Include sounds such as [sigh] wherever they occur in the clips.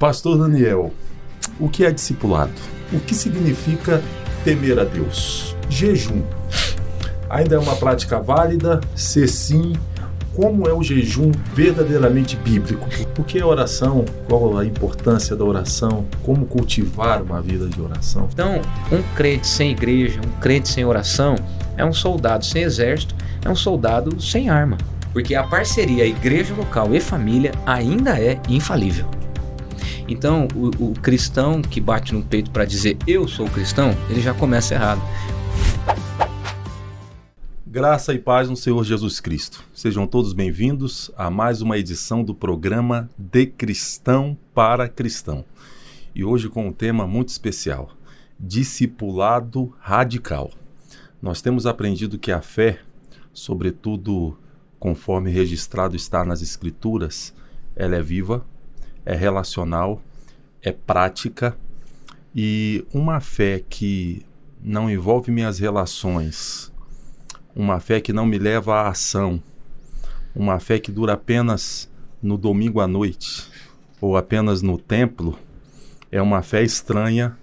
Pastor Daniel, o que é discipulado? O que significa temer a Deus? Jejum. Ainda é uma prática válida? Se sim, como é o jejum verdadeiramente bíblico? O que é oração? Qual a importância da oração? Como cultivar uma vida de oração? Então, um crente sem igreja, um crente sem oração, é um soldado sem exército, é um soldado sem arma. Porque a parceria igreja local e família ainda é infalível. Então, o, o cristão que bate no peito para dizer eu sou cristão, ele já começa errado. Graça e paz no Senhor Jesus Cristo. Sejam todos bem-vindos a mais uma edição do programa De Cristão para Cristão. E hoje com um tema muito especial: discipulado radical. Nós temos aprendido que a fé, sobretudo conforme registrado está nas Escrituras, ela é viva, é relacional, é prática e uma fé que não envolve minhas relações, uma fé que não me leva à ação, uma fé que dura apenas no domingo à noite ou apenas no templo, é uma fé estranha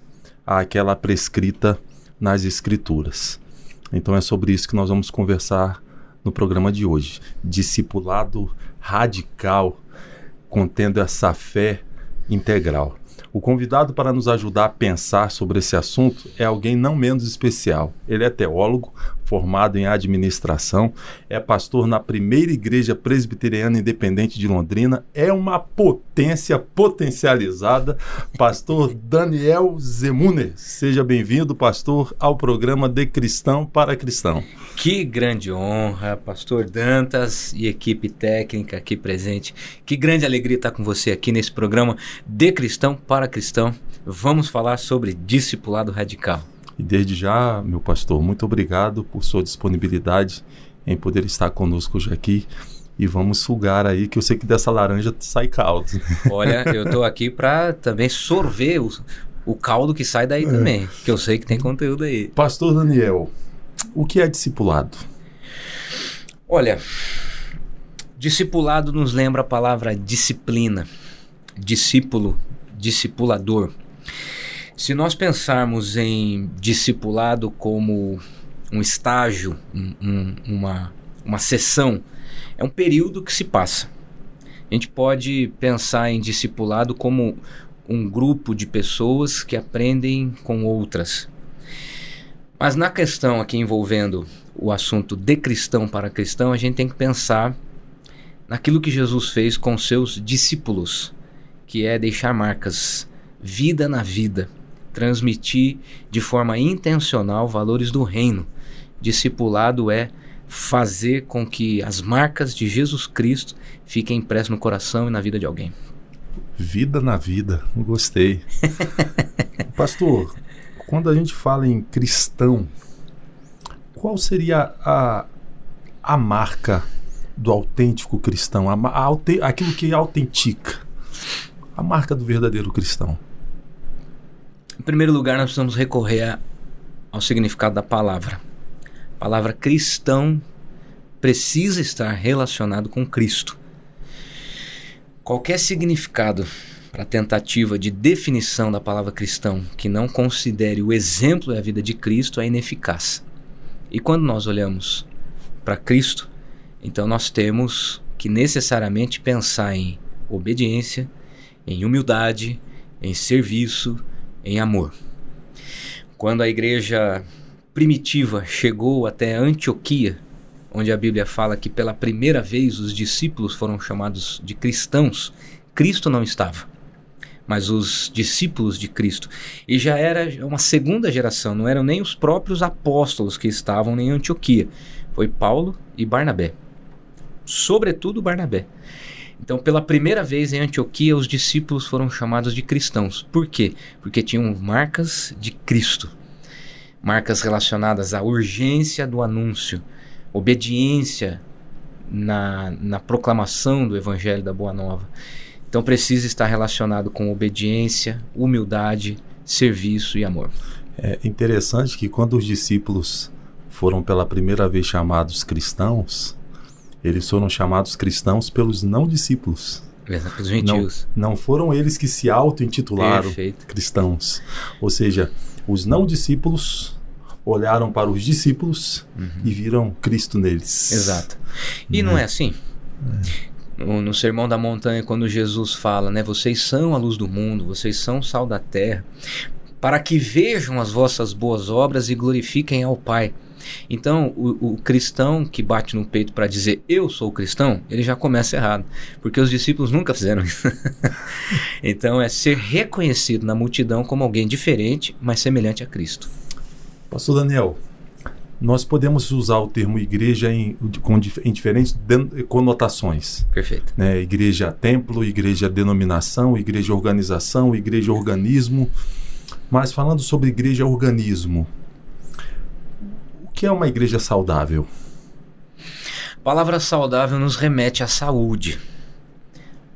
àquela prescrita nas Escrituras. Então é sobre isso que nós vamos conversar no programa de hoje. Discipulado radical contendo essa fé integral. O convidado para nos ajudar a pensar sobre esse assunto é alguém não menos especial. Ele é teólogo, formado em administração, é pastor na primeira igreja presbiteriana independente de Londrina, é uma potência potencializada. Pastor Daniel Zemuner, seja bem-vindo, pastor, ao programa De Cristão para Cristão. Que grande honra, pastor Dantas e equipe técnica aqui presente. Que grande alegria estar com você aqui nesse programa De Cristão para Cristão. Vamos falar sobre discipulado radical. E desde já, meu pastor, muito obrigado por sua disponibilidade em poder estar conosco hoje aqui. E vamos sugar aí, que eu sei que dessa laranja sai caldo. Olha, eu estou [laughs] aqui para também sorver o, o caldo que sai daí é. também, que eu sei que tem conteúdo aí. Pastor Daniel, o que é discipulado? Olha, discipulado nos lembra a palavra disciplina, discípulo, discipulador. Se nós pensarmos em discipulado como um estágio, um, um, uma, uma sessão, é um período que se passa. A gente pode pensar em discipulado como um grupo de pessoas que aprendem com outras. Mas na questão aqui envolvendo o assunto de cristão para cristão, a gente tem que pensar naquilo que Jesus fez com seus discípulos, que é deixar marcas, vida na vida transmitir de forma intencional valores do reino. Discipulado é fazer com que as marcas de Jesus Cristo fiquem impressas no coração e na vida de alguém. Vida na vida, gostei. [laughs] Pastor, quando a gente fala em cristão, qual seria a, a marca do autêntico cristão? A, a, aquilo que autentica? A marca do verdadeiro cristão? Em primeiro lugar, nós precisamos recorrer ao significado da palavra. A palavra cristão precisa estar relacionado com Cristo. Qualquer significado para a tentativa de definição da palavra cristão que não considere o exemplo e a vida de Cristo é ineficaz. E quando nós olhamos para Cristo, então nós temos que necessariamente pensar em obediência, em humildade, em serviço, em amor. Quando a igreja primitiva chegou até Antioquia, onde a Bíblia fala que pela primeira vez os discípulos foram chamados de cristãos, Cristo não estava, mas os discípulos de Cristo. E já era uma segunda geração, não eram nem os próprios apóstolos que estavam em Antioquia. Foi Paulo e Barnabé. Sobretudo Barnabé. Então, pela primeira vez em Antioquia, os discípulos foram chamados de cristãos. Por quê? Porque tinham marcas de Cristo. Marcas relacionadas à urgência do anúncio, obediência na, na proclamação do Evangelho da Boa Nova. Então, precisa estar relacionado com obediência, humildade, serviço e amor. É interessante que quando os discípulos foram pela primeira vez chamados cristãos, eles foram chamados cristãos pelos não discípulos. Os gentios. Não, não foram eles que se auto-intitularam cristãos. Ou seja, os não discípulos olharam para os discípulos e viram Cristo neles. Exato. E não é assim? No, no Sermão da Montanha, quando Jesus fala, né? Vocês são a luz do mundo, vocês são o sal da terra, para que vejam as vossas boas obras e glorifiquem ao Pai. Então, o, o cristão que bate no peito para dizer eu sou cristão, ele já começa errado, porque os discípulos nunca fizeram isso. [laughs] então, é ser reconhecido na multidão como alguém diferente, mas semelhante a Cristo. Pastor Daniel, nós podemos usar o termo igreja em, com, em diferentes conotações. Perfeito. Né? Igreja templo, igreja denominação, igreja organização, igreja organismo. Mas falando sobre igreja organismo, que é uma igreja saudável? A palavra saudável nos remete à saúde.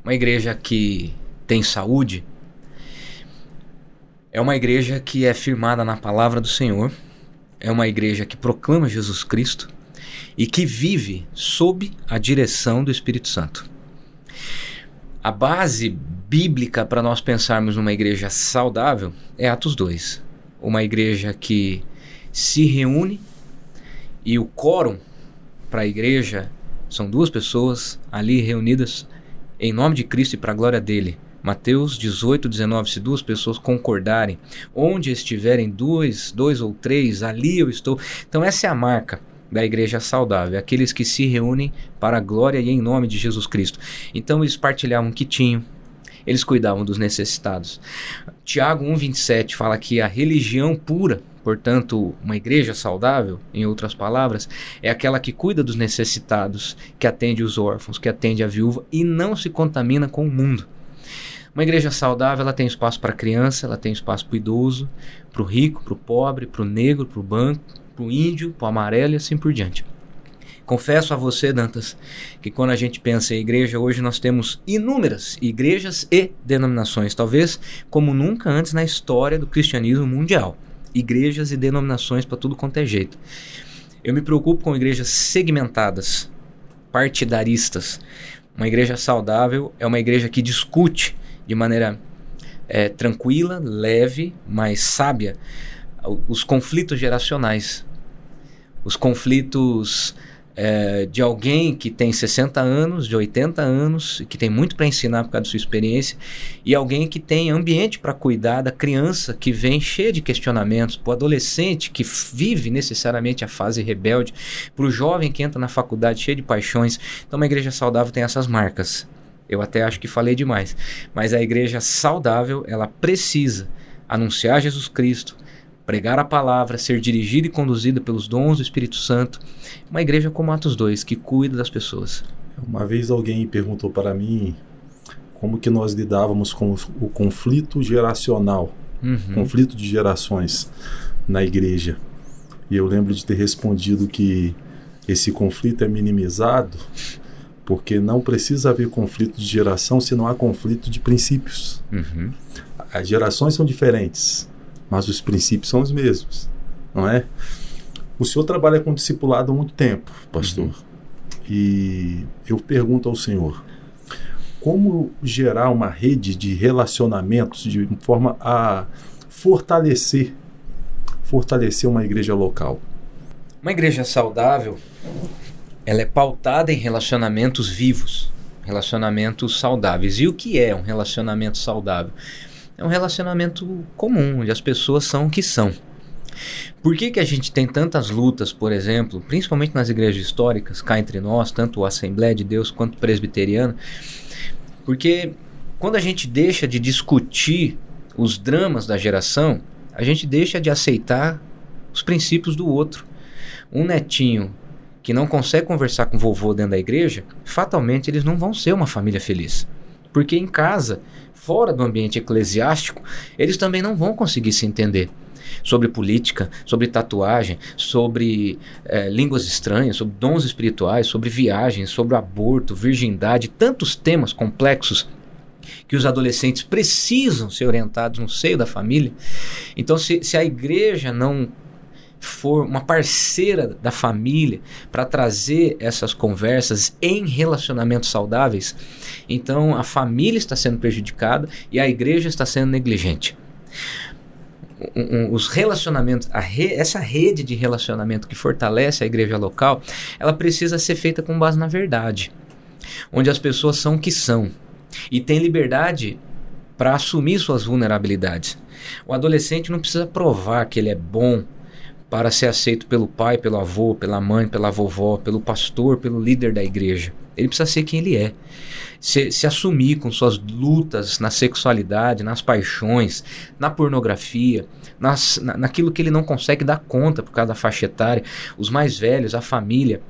Uma igreja que tem saúde é uma igreja que é firmada na palavra do Senhor, é uma igreja que proclama Jesus Cristo e que vive sob a direção do Espírito Santo. A base bíblica para nós pensarmos numa igreja saudável é Atos 2. Uma igreja que se reúne e o quórum para a igreja são duas pessoas ali reunidas em nome de Cristo e para a glória dele. Mateus 18, 19. Se duas pessoas concordarem, onde estiverem dois, dois ou três, ali eu estou. Então, essa é a marca da igreja saudável, aqueles que se reúnem para a glória e em nome de Jesus Cristo. Então, eles partilhavam um quitinho, eles cuidavam dos necessitados. Tiago 1,27 fala que a religião pura, portanto, uma igreja saudável, em outras palavras, é aquela que cuida dos necessitados, que atende os órfãos, que atende a viúva e não se contamina com o mundo. Uma igreja saudável, ela tem espaço para criança, ela tem espaço para o idoso, para o rico, para o pobre, para o negro, para o branco, para o índio, para o amarelo e assim por diante. Confesso a você, Dantas, que quando a gente pensa em igreja, hoje nós temos inúmeras igrejas e denominações, talvez como nunca antes na história do cristianismo mundial. Igrejas e denominações para tudo quanto é jeito. Eu me preocupo com igrejas segmentadas, partidaristas. Uma igreja saudável é uma igreja que discute de maneira é, tranquila, leve, mas sábia os conflitos geracionais, os conflitos é, de alguém que tem 60 anos, de 80 anos, que tem muito para ensinar por causa da sua experiência, e alguém que tem ambiente para cuidar da criança que vem cheia de questionamentos, para o adolescente que vive necessariamente a fase rebelde, para o jovem que entra na faculdade cheio de paixões. Então, uma igreja saudável tem essas marcas. Eu até acho que falei demais, mas a igreja saudável ela precisa anunciar Jesus Cristo, pregar a palavra, ser dirigida e conduzida pelos dons do Espírito Santo. Uma igreja como Atos 2, que cuida das pessoas. Uma vez alguém perguntou para mim como que nós lidávamos com o conflito geracional, Uhum. conflito de gerações na igreja. E eu lembro de ter respondido que esse conflito é minimizado porque não precisa haver conflito de geração se não há conflito de princípios. Uhum. As gerações são diferentes, mas os princípios são os mesmos, não é? O senhor trabalha com discipulado há muito tempo, pastor. Uhum. E eu pergunto ao senhor, como gerar uma rede de relacionamentos de forma a fortalecer fortalecer uma igreja local? Uma igreja saudável, ela é pautada em relacionamentos vivos, relacionamentos saudáveis. E o que é um relacionamento saudável? É um relacionamento comum, onde as pessoas são o que são. Por que, que a gente tem tantas lutas, por exemplo, principalmente nas igrejas históricas, cá entre nós, tanto a Assembleia de Deus quanto Presbiteriana? Porque quando a gente deixa de discutir os dramas da geração, a gente deixa de aceitar os princípios do outro. Um netinho que não consegue conversar com vovô dentro da igreja, fatalmente eles não vão ser uma família feliz. Porque em casa, fora do ambiente eclesiástico, eles também não vão conseguir se entender sobre política, sobre tatuagem, sobre é, línguas estranhas, sobre dons espirituais, sobre viagens, sobre aborto, virgindade, tantos temas complexos que os adolescentes precisam ser orientados no seio da família. Então, se, se a igreja não for uma parceira da família para trazer essas conversas em relacionamentos saudáveis, então a família está sendo prejudicada e a igreja está sendo negligente. os relacionamentos, re, essa rede de relacionamento que fortalece a igreja local, ela precisa ser feita com base na verdade, onde as pessoas são o que são e têm liberdade para assumir suas vulnerabilidades. O adolescente não precisa provar que ele é bom para ser aceito pelo pai, pelo avô, pela mãe, pela vovó, pelo pastor, pelo líder da igreja. Ele precisa ser quem ele é. Se, se assumir com suas lutas na sexualidade, nas paixões, na pornografia, nas, na, naquilo que ele não consegue dar conta por causa da faixa etária, os mais velhos, a família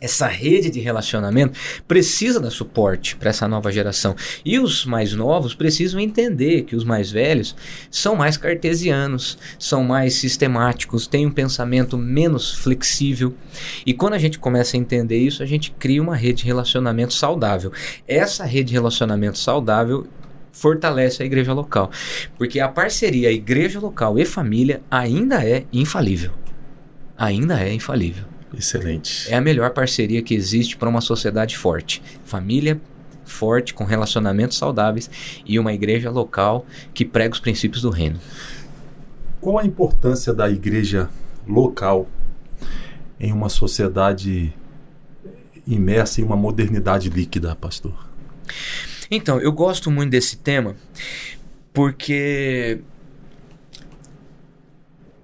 essa rede de relacionamento precisa dar suporte para essa nova geração. E os mais novos precisam entender que os mais velhos são mais cartesianos, são mais sistemáticos, têm um pensamento menos flexível. E quando a gente começa a entender isso, a gente cria uma rede de relacionamento saudável. Essa rede de relacionamento saudável fortalece a igreja local, porque a parceria igreja local e família ainda é infalível. Ainda é infalível. Excelente. É a melhor parceria que existe para uma sociedade forte. Família forte, com relacionamentos saudáveis e uma igreja local que prega os princípios do reino. Qual a importância da igreja local em uma sociedade imersa em uma modernidade líquida, pastor? Então, eu gosto muito desse tema porque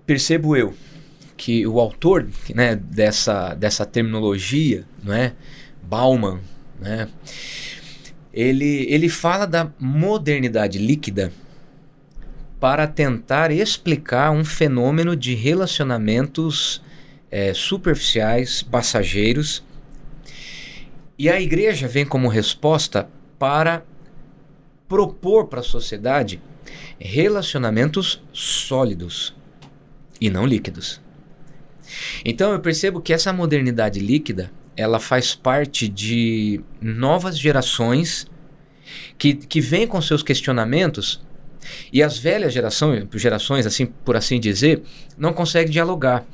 percebo eu que o autor né, dessa, dessa terminologia, não é? Bauman, né? ele, ele fala da modernidade líquida para tentar explicar um fenômeno de relacionamentos é, superficiais, passageiros. E a igreja vem como resposta para propor para a sociedade relacionamentos sólidos e não líquidos. Então eu percebo que essa modernidade líquida, ela faz parte de novas gerações que, que vêm com seus questionamentos e as velhas gerações, gerações, assim por assim dizer, não conseguem dialogar.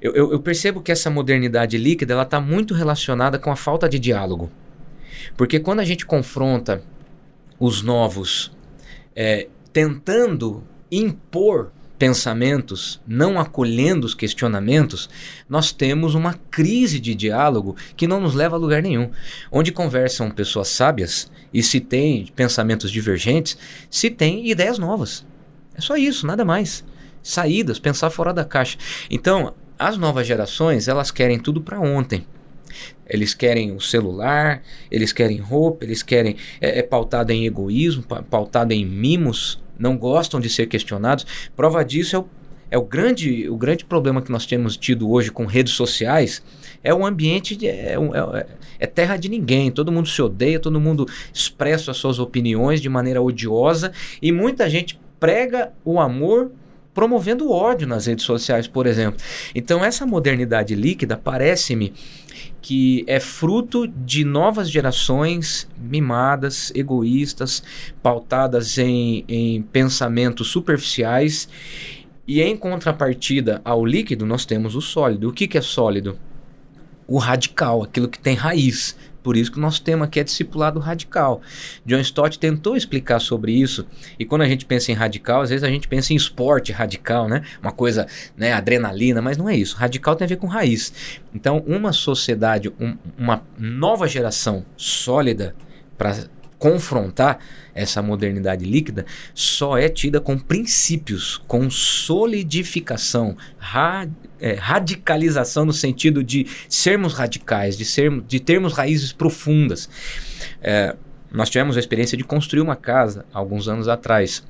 Eu, eu, eu percebo que essa modernidade líquida ela está muito relacionada com a falta de diálogo. Porque quando a gente confronta os novos é, tentando impor pensamentos, não acolhendo os questionamentos, nós temos uma crise de diálogo que não nos leva a lugar nenhum. Onde conversam pessoas sábias e se tem pensamentos divergentes, se tem ideias novas. É só isso, nada mais. Saídas, pensar fora da caixa. Então, as novas gerações, elas querem tudo para ontem. Eles querem o celular, eles querem roupa, eles querem. É, é pautado em egoísmo, pautado em mimos, não gostam de ser questionados. Prova disso é o, é o, grande, o grande problema que nós temos tido hoje com redes sociais. É um ambiente, de, é, é, é, terra de ninguém. Todo mundo se odeia, todo mundo expressa as suas opiniões de maneira odiosa e muita gente prega o amor promovendo ódio nas redes sociais, por exemplo. Então, essa modernidade líquida parece-me que é fruto de novas gerações mimadas, egoístas, pautadas em, em pensamentos superficiais. E em contrapartida ao líquido, nós temos o sólido. O que, que é sólido? O radical, aquilo que tem raiz, por isso que o nosso tema aqui é discipulado radical. John Stott tentou explicar sobre isso, e quando a gente pensa em radical, às vezes a gente pensa em esporte radical, né? Uma coisa, né, adrenalina, mas não é isso. Radical tem a ver com raiz. Então, uma sociedade, um, uma nova geração sólida para confrontar essa modernidade líquida só é tida com princípios, com solidificação, ra, é, radicalização no sentido de sermos radicais, de, sermos, de termos raízes profundas. É, nós tivemos a experiência de construir uma casa alguns anos atrás.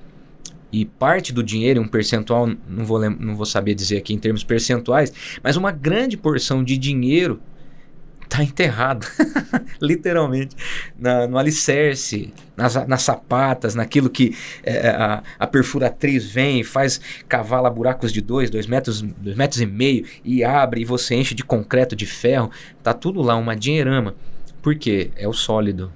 E parte do dinheiro, um percentual, não vou, não vou saber dizer aqui em termos percentuais, mas uma grande porção de dinheiro tá enterrado, [laughs] literalmente, na, no alicerce, nas, nas sapatas, naquilo que é, a, a, perfuratriz vem e faz cavala buracos de dois, dois metros, dois metros e meio e abre e você enche de concreto, de ferro, tá tudo lá, uma dinheirama. Por quê? É o sólido,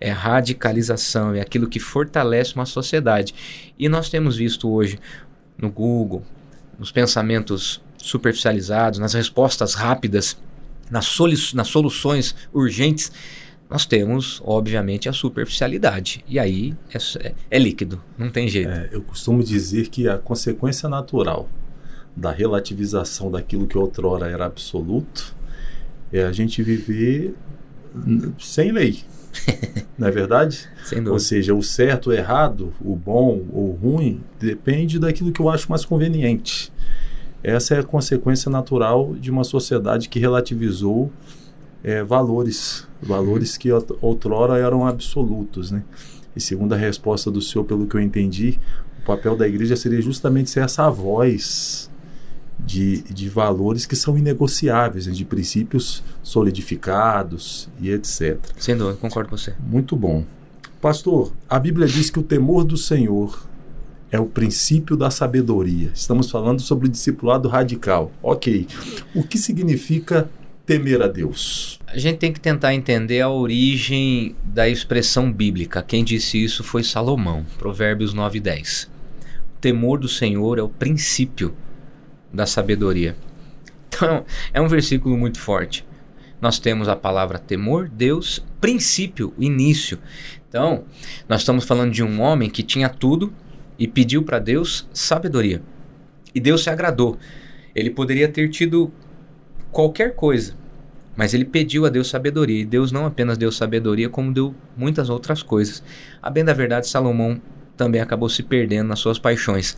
é radicalização, é aquilo que fortalece uma sociedade. E nós temos visto hoje no Google, nos pensamentos superficializados, nas respostas rápidas, nas, solu nas soluções urgentes, nós temos, obviamente, a superficialidade. E aí é, é, é líquido, não tem jeito. É, eu costumo dizer que a consequência natural da relativização daquilo que outrora era absoluto é a gente viver sem lei. [laughs] não é verdade? Sem dúvida. Ou seja, o certo, o errado, o bom ou o ruim, depende daquilo que eu acho mais conveniente. Essa é a consequência natural de uma sociedade que relativizou é, valores, valores que outrora eram absolutos, né? E segundo a resposta do senhor, pelo que eu entendi, o papel da igreja seria justamente ser essa voz de, de valores que são inegociáveis, né? de princípios solidificados e etc. Sem dúvida, concordo com você. Muito bom. Pastor, a Bíblia diz que o temor do Senhor é o princípio da sabedoria. Estamos falando sobre o discipulado radical. Ok. O que significa temer a Deus? A gente tem que tentar entender a origem da expressão bíblica. Quem disse isso foi Salomão, Provérbios 9 e 10. O temor do Senhor é o princípio da sabedoria. Então, é um versículo muito forte. Nós temos a palavra temor, Deus, princípio, início. Então, nós estamos falando de um homem que tinha tudo e pediu para Deus sabedoria. E Deus se agradou. Ele poderia ter tido qualquer coisa, mas ele pediu a Deus sabedoria. E Deus não apenas deu sabedoria, como deu muitas outras coisas. A bem da verdade, Salomão também acabou se perdendo nas suas paixões.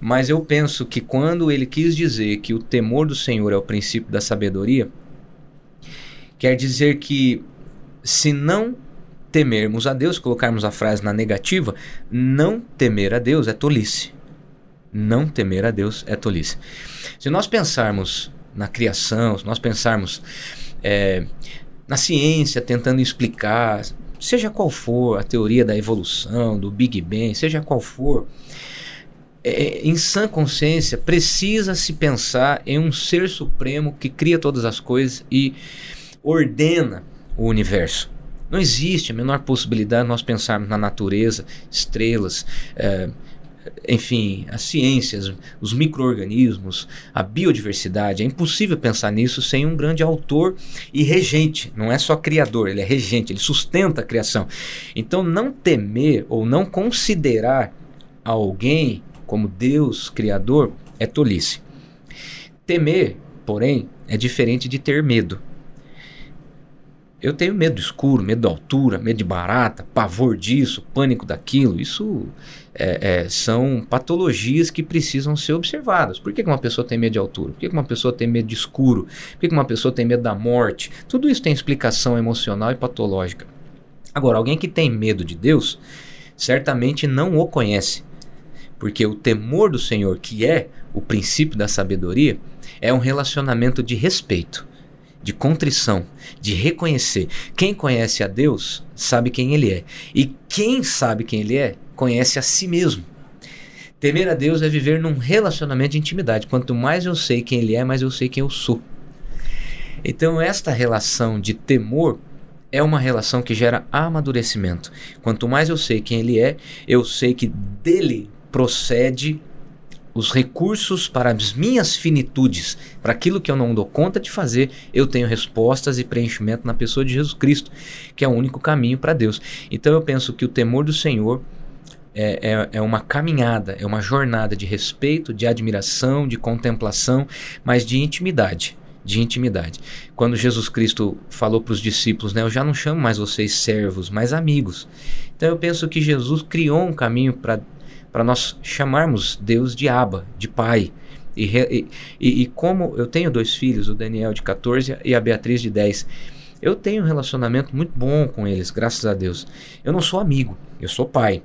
Mas eu penso que quando ele quis dizer que o temor do Senhor é o princípio da sabedoria, quer dizer que se não temermos a Deus, colocarmos a frase na negativa, não temer a Deus é tolice. Não temer a Deus é tolice. Se nós pensarmos na criação, se nós pensarmos é, na ciência tentando explicar, seja qual for a teoria da evolução, do Big Bang, seja qual for, é, em sã consciência, precisa se pensar em um ser supremo que cria todas as coisas e ordena o universo. Não existe a menor possibilidade de nós pensarmos na natureza, estrelas, é, enfim, as ciências, os micro-organismos, a biodiversidade. É impossível pensar nisso sem um grande autor e regente. Não é só criador, ele é regente, ele sustenta a criação. Então, não temer ou não considerar alguém como Deus criador é tolice. Temer, porém, é diferente de ter medo. Eu tenho medo do escuro, medo da altura, medo de barata, pavor disso, pânico daquilo. Isso é, é, são patologias que precisam ser observadas. Por que, que uma pessoa tem medo de altura? Por que, que uma pessoa tem medo de escuro? Por que, que uma pessoa tem medo da morte? Tudo isso tem explicação emocional e patológica. Agora, alguém que tem medo de Deus, certamente não o conhece. Porque o temor do Senhor, que é o princípio da sabedoria, é um relacionamento de respeito de contrição, de reconhecer. Quem conhece a Deus sabe quem Ele é. E quem sabe quem Ele é, conhece a si mesmo. Temer a Deus é viver num relacionamento de intimidade. Quanto mais eu sei quem Ele é, mais eu sei quem eu sou. Então, esta relação de temor é uma relação que gera amadurecimento. Quanto mais eu sei quem Ele é, eu sei que dele procede os recursos para as minhas finitudes, para aquilo que eu não dou conta de fazer, eu tenho respostas e preenchimento na pessoa de Jesus Cristo, que é o único caminho para Deus. Então eu penso que o temor do Senhor é, é, é, uma caminhada, é uma jornada de respeito, de admiração, de contemplação, mas de intimidade. De intimidade. Quando Jesus Cristo falou para os discípulos, né, eu já não chamo mais vocês servos, mas amigos. Então eu penso que Jesus criou um caminho para para nós chamarmos Deus de Abba, de Pai. E, e, e, como eu tenho dois filhos, o Daniel de 14 e a Beatriz de 10, eu tenho um relacionamento muito bom com eles, graças a Deus. Eu não sou amigo, eu sou pai.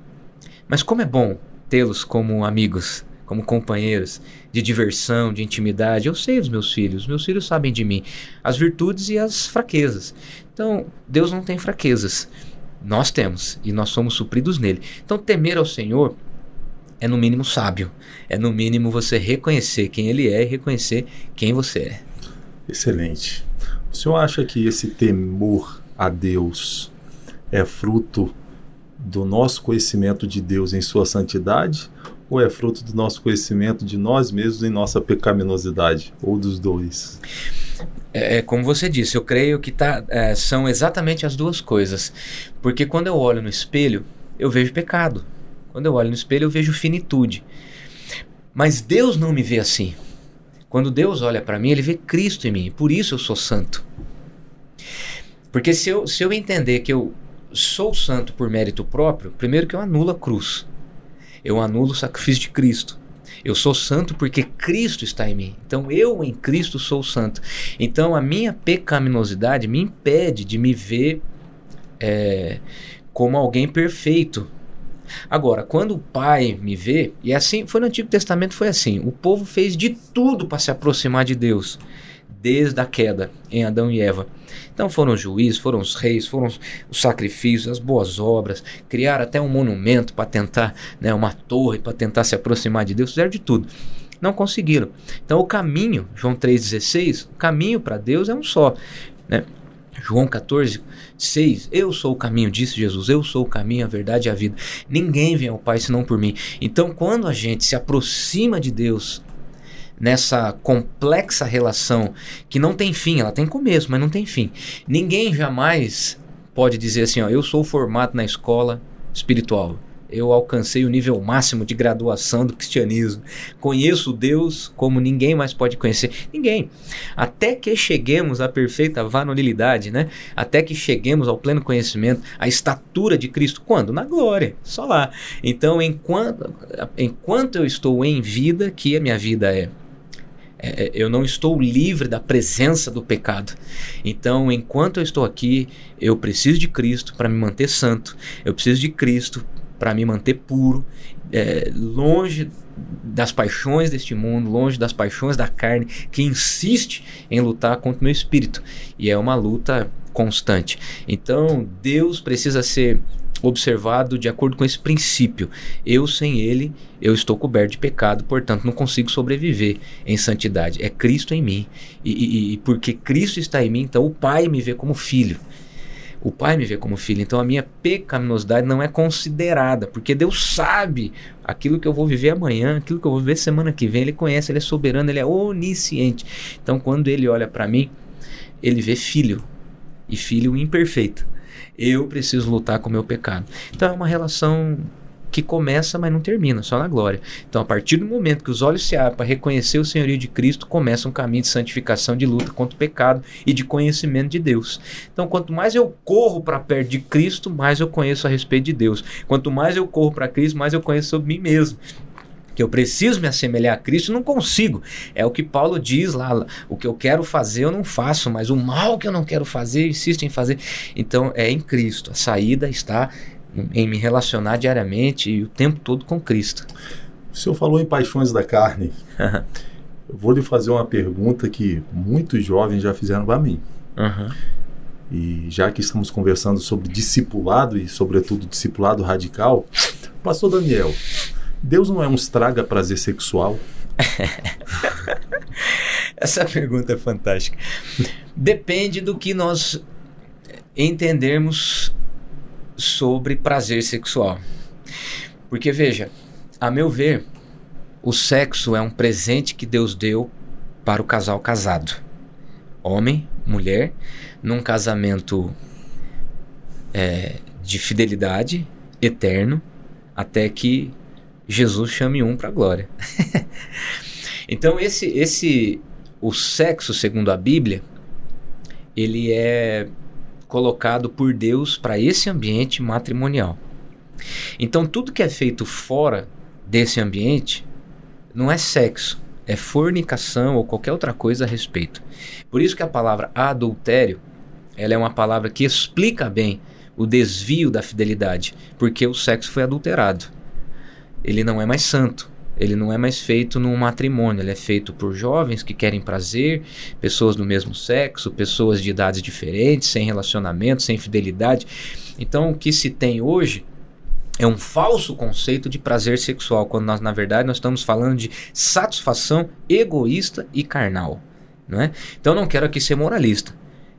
Mas como é bom tê-los como amigos, como companheiros de diversão, de intimidade. Eu sei dos meus filhos, meus filhos sabem de mim, as virtudes e as fraquezas. Então, Deus não tem fraquezas. Nós temos e nós somos supridos nele. Então, temer ao Senhor é no mínimo sábio. É no mínimo você reconhecer quem ele é e reconhecer quem você é. Excelente. O senhor acha que esse temor a Deus é fruto do nosso conhecimento de Deus em sua santidade ou é fruto do nosso conhecimento de nós mesmos e nossa pecaminosidade, ou dos dois? É, é como você disse, eu creio que tá, é, são exatamente as duas coisas. Porque quando eu olho no espelho, eu vejo pecado. Quando eu olho no espelho, eu vejo finitude. Mas Deus não me vê assim. Quando Deus olha para mim, ele vê Cristo em mim. Por isso eu sou santo. Porque se eu, se eu entender que eu sou santo por mérito próprio, primeiro que eu anulo a cruz. Eu anulo o sacrifício de Cristo. Eu sou santo porque Cristo está em mim. Então eu em Cristo sou santo. Então a minha pecaminosidade me impede de me ver é, como alguém perfeito. Agora, quando o Pai me vê, e assim foi no Antigo Testamento, foi assim: o povo fez de tudo para se aproximar de Deus, desde a queda em Adão e Eva. Então foram os juízes, foram os reis, foram os sacrifícios, as boas obras, criaram até um monumento para tentar, né, uma torre para tentar se aproximar de Deus, fizeram de tudo. Não conseguiram. Então o caminho, João 3,16, o caminho para Deus é um só. Né? João 14, 6. Eu sou o caminho, disse Jesus. Eu sou o caminho, a verdade e a vida. Ninguém vem ao Pai senão por mim. Então, quando a gente se aproxima de Deus nessa complexa relação que não tem fim, ela tem começo, mas não tem fim. Ninguém jamais pode dizer assim, ó, eu sou formado na escola espiritual. Eu alcancei o nível máximo de graduação do cristianismo. Conheço Deus como ninguém mais pode conhecer. Ninguém. Até que cheguemos à perfeita varonilidade, né? Até que cheguemos ao pleno conhecimento, à estatura de Cristo. Quando? Na glória. Só lá. Então, enquanto, enquanto eu estou em vida, que a minha vida é é, é, eu não estou livre da presença do pecado. Então, enquanto eu estou aqui, eu preciso de Cristo para me manter santo, eu preciso de Cristo para me manter puro, é, longe das paixões deste mundo, longe das paixões da carne, que insiste em lutar contra o meu espírito. E é uma luta constante. Então, Deus precisa ser observado de acordo com esse princípio. Eu sem ele, eu estou coberto de pecado, portanto não consigo sobreviver em santidade. É Cristo em mim. E, e, e, porque Cristo está em mim, então o Pai me vê como filho. O Pai me vê como filho. Então a minha pecaminosidade não é considerada, porque Deus sabe aquilo que eu vou viver amanhã, aquilo que eu vou viver semana que vem. Ele conhece, ele é soberano, ele é onisciente. Então quando ele olha para mim, ele vê filho e filho imperfeito eu preciso lutar com o meu pecado. Então é uma relação que começa, mas não termina, só na glória. Então, a partir do momento que os olhos se abrem para reconhecer o senhorio de Cristo, começa um caminho de santificação, de luta contra o pecado e de conhecimento de Deus. Então, quanto mais eu corro para perto de Cristo, mais eu conheço a respeito de Deus. Quanto mais eu corro para Cristo, mais eu conheço sobre mim mesmo que eu preciso me assemelhar a Cristo, não consigo. É o que Paulo diz lá, o que eu quero fazer eu não faço, mas o mal que eu não quero fazer, eu insisto em fazer. Então é em Cristo. A saída está em me relacionar diariamente e o tempo todo com Cristo. O senhor falou em paixões da carne. eu vou lhe fazer uma pergunta que muitos jovens já fizeram para mim. Uhum. E já que estamos conversando sobre discipulado e, sobretudo, discipulado radical, Pastor Daniel, Deus não é um estraga prazer sexual? [laughs] Essa pergunta é fantástica. Depende do que nós entendermos sobre prazer sexual. Porque veja, a meu ver, o sexo é um presente que Deus deu para o casal casado. Homem, mulher, num casamento é, de fidelidade eterno, até que Jesus chame um para a glória. [laughs] então esse esse o sexo segundo a Bíblia, ele é colocado por Deus para esse ambiente matrimonial. Então tudo que é feito fora desse ambiente não é sexo, é fornicação ou qualquer outra coisa a respeito. Por isso que a palavra adultério, ela é uma palavra que explica bem o desvio da fidelidade, porque o sexo foi adulterado ele não é mais santo. Ele não é mais feito num matrimônio, ele é feito por jovens que querem prazer, pessoas do mesmo sexo, pessoas de idades diferentes, sem relacionamento, sem fidelidade. Então, o que se tem hoje é um falso conceito de prazer sexual, quando nós, na verdade, nós estamos falando de satisfação egoísta e carnal. Não é? Então, não quero aqui ser moralista.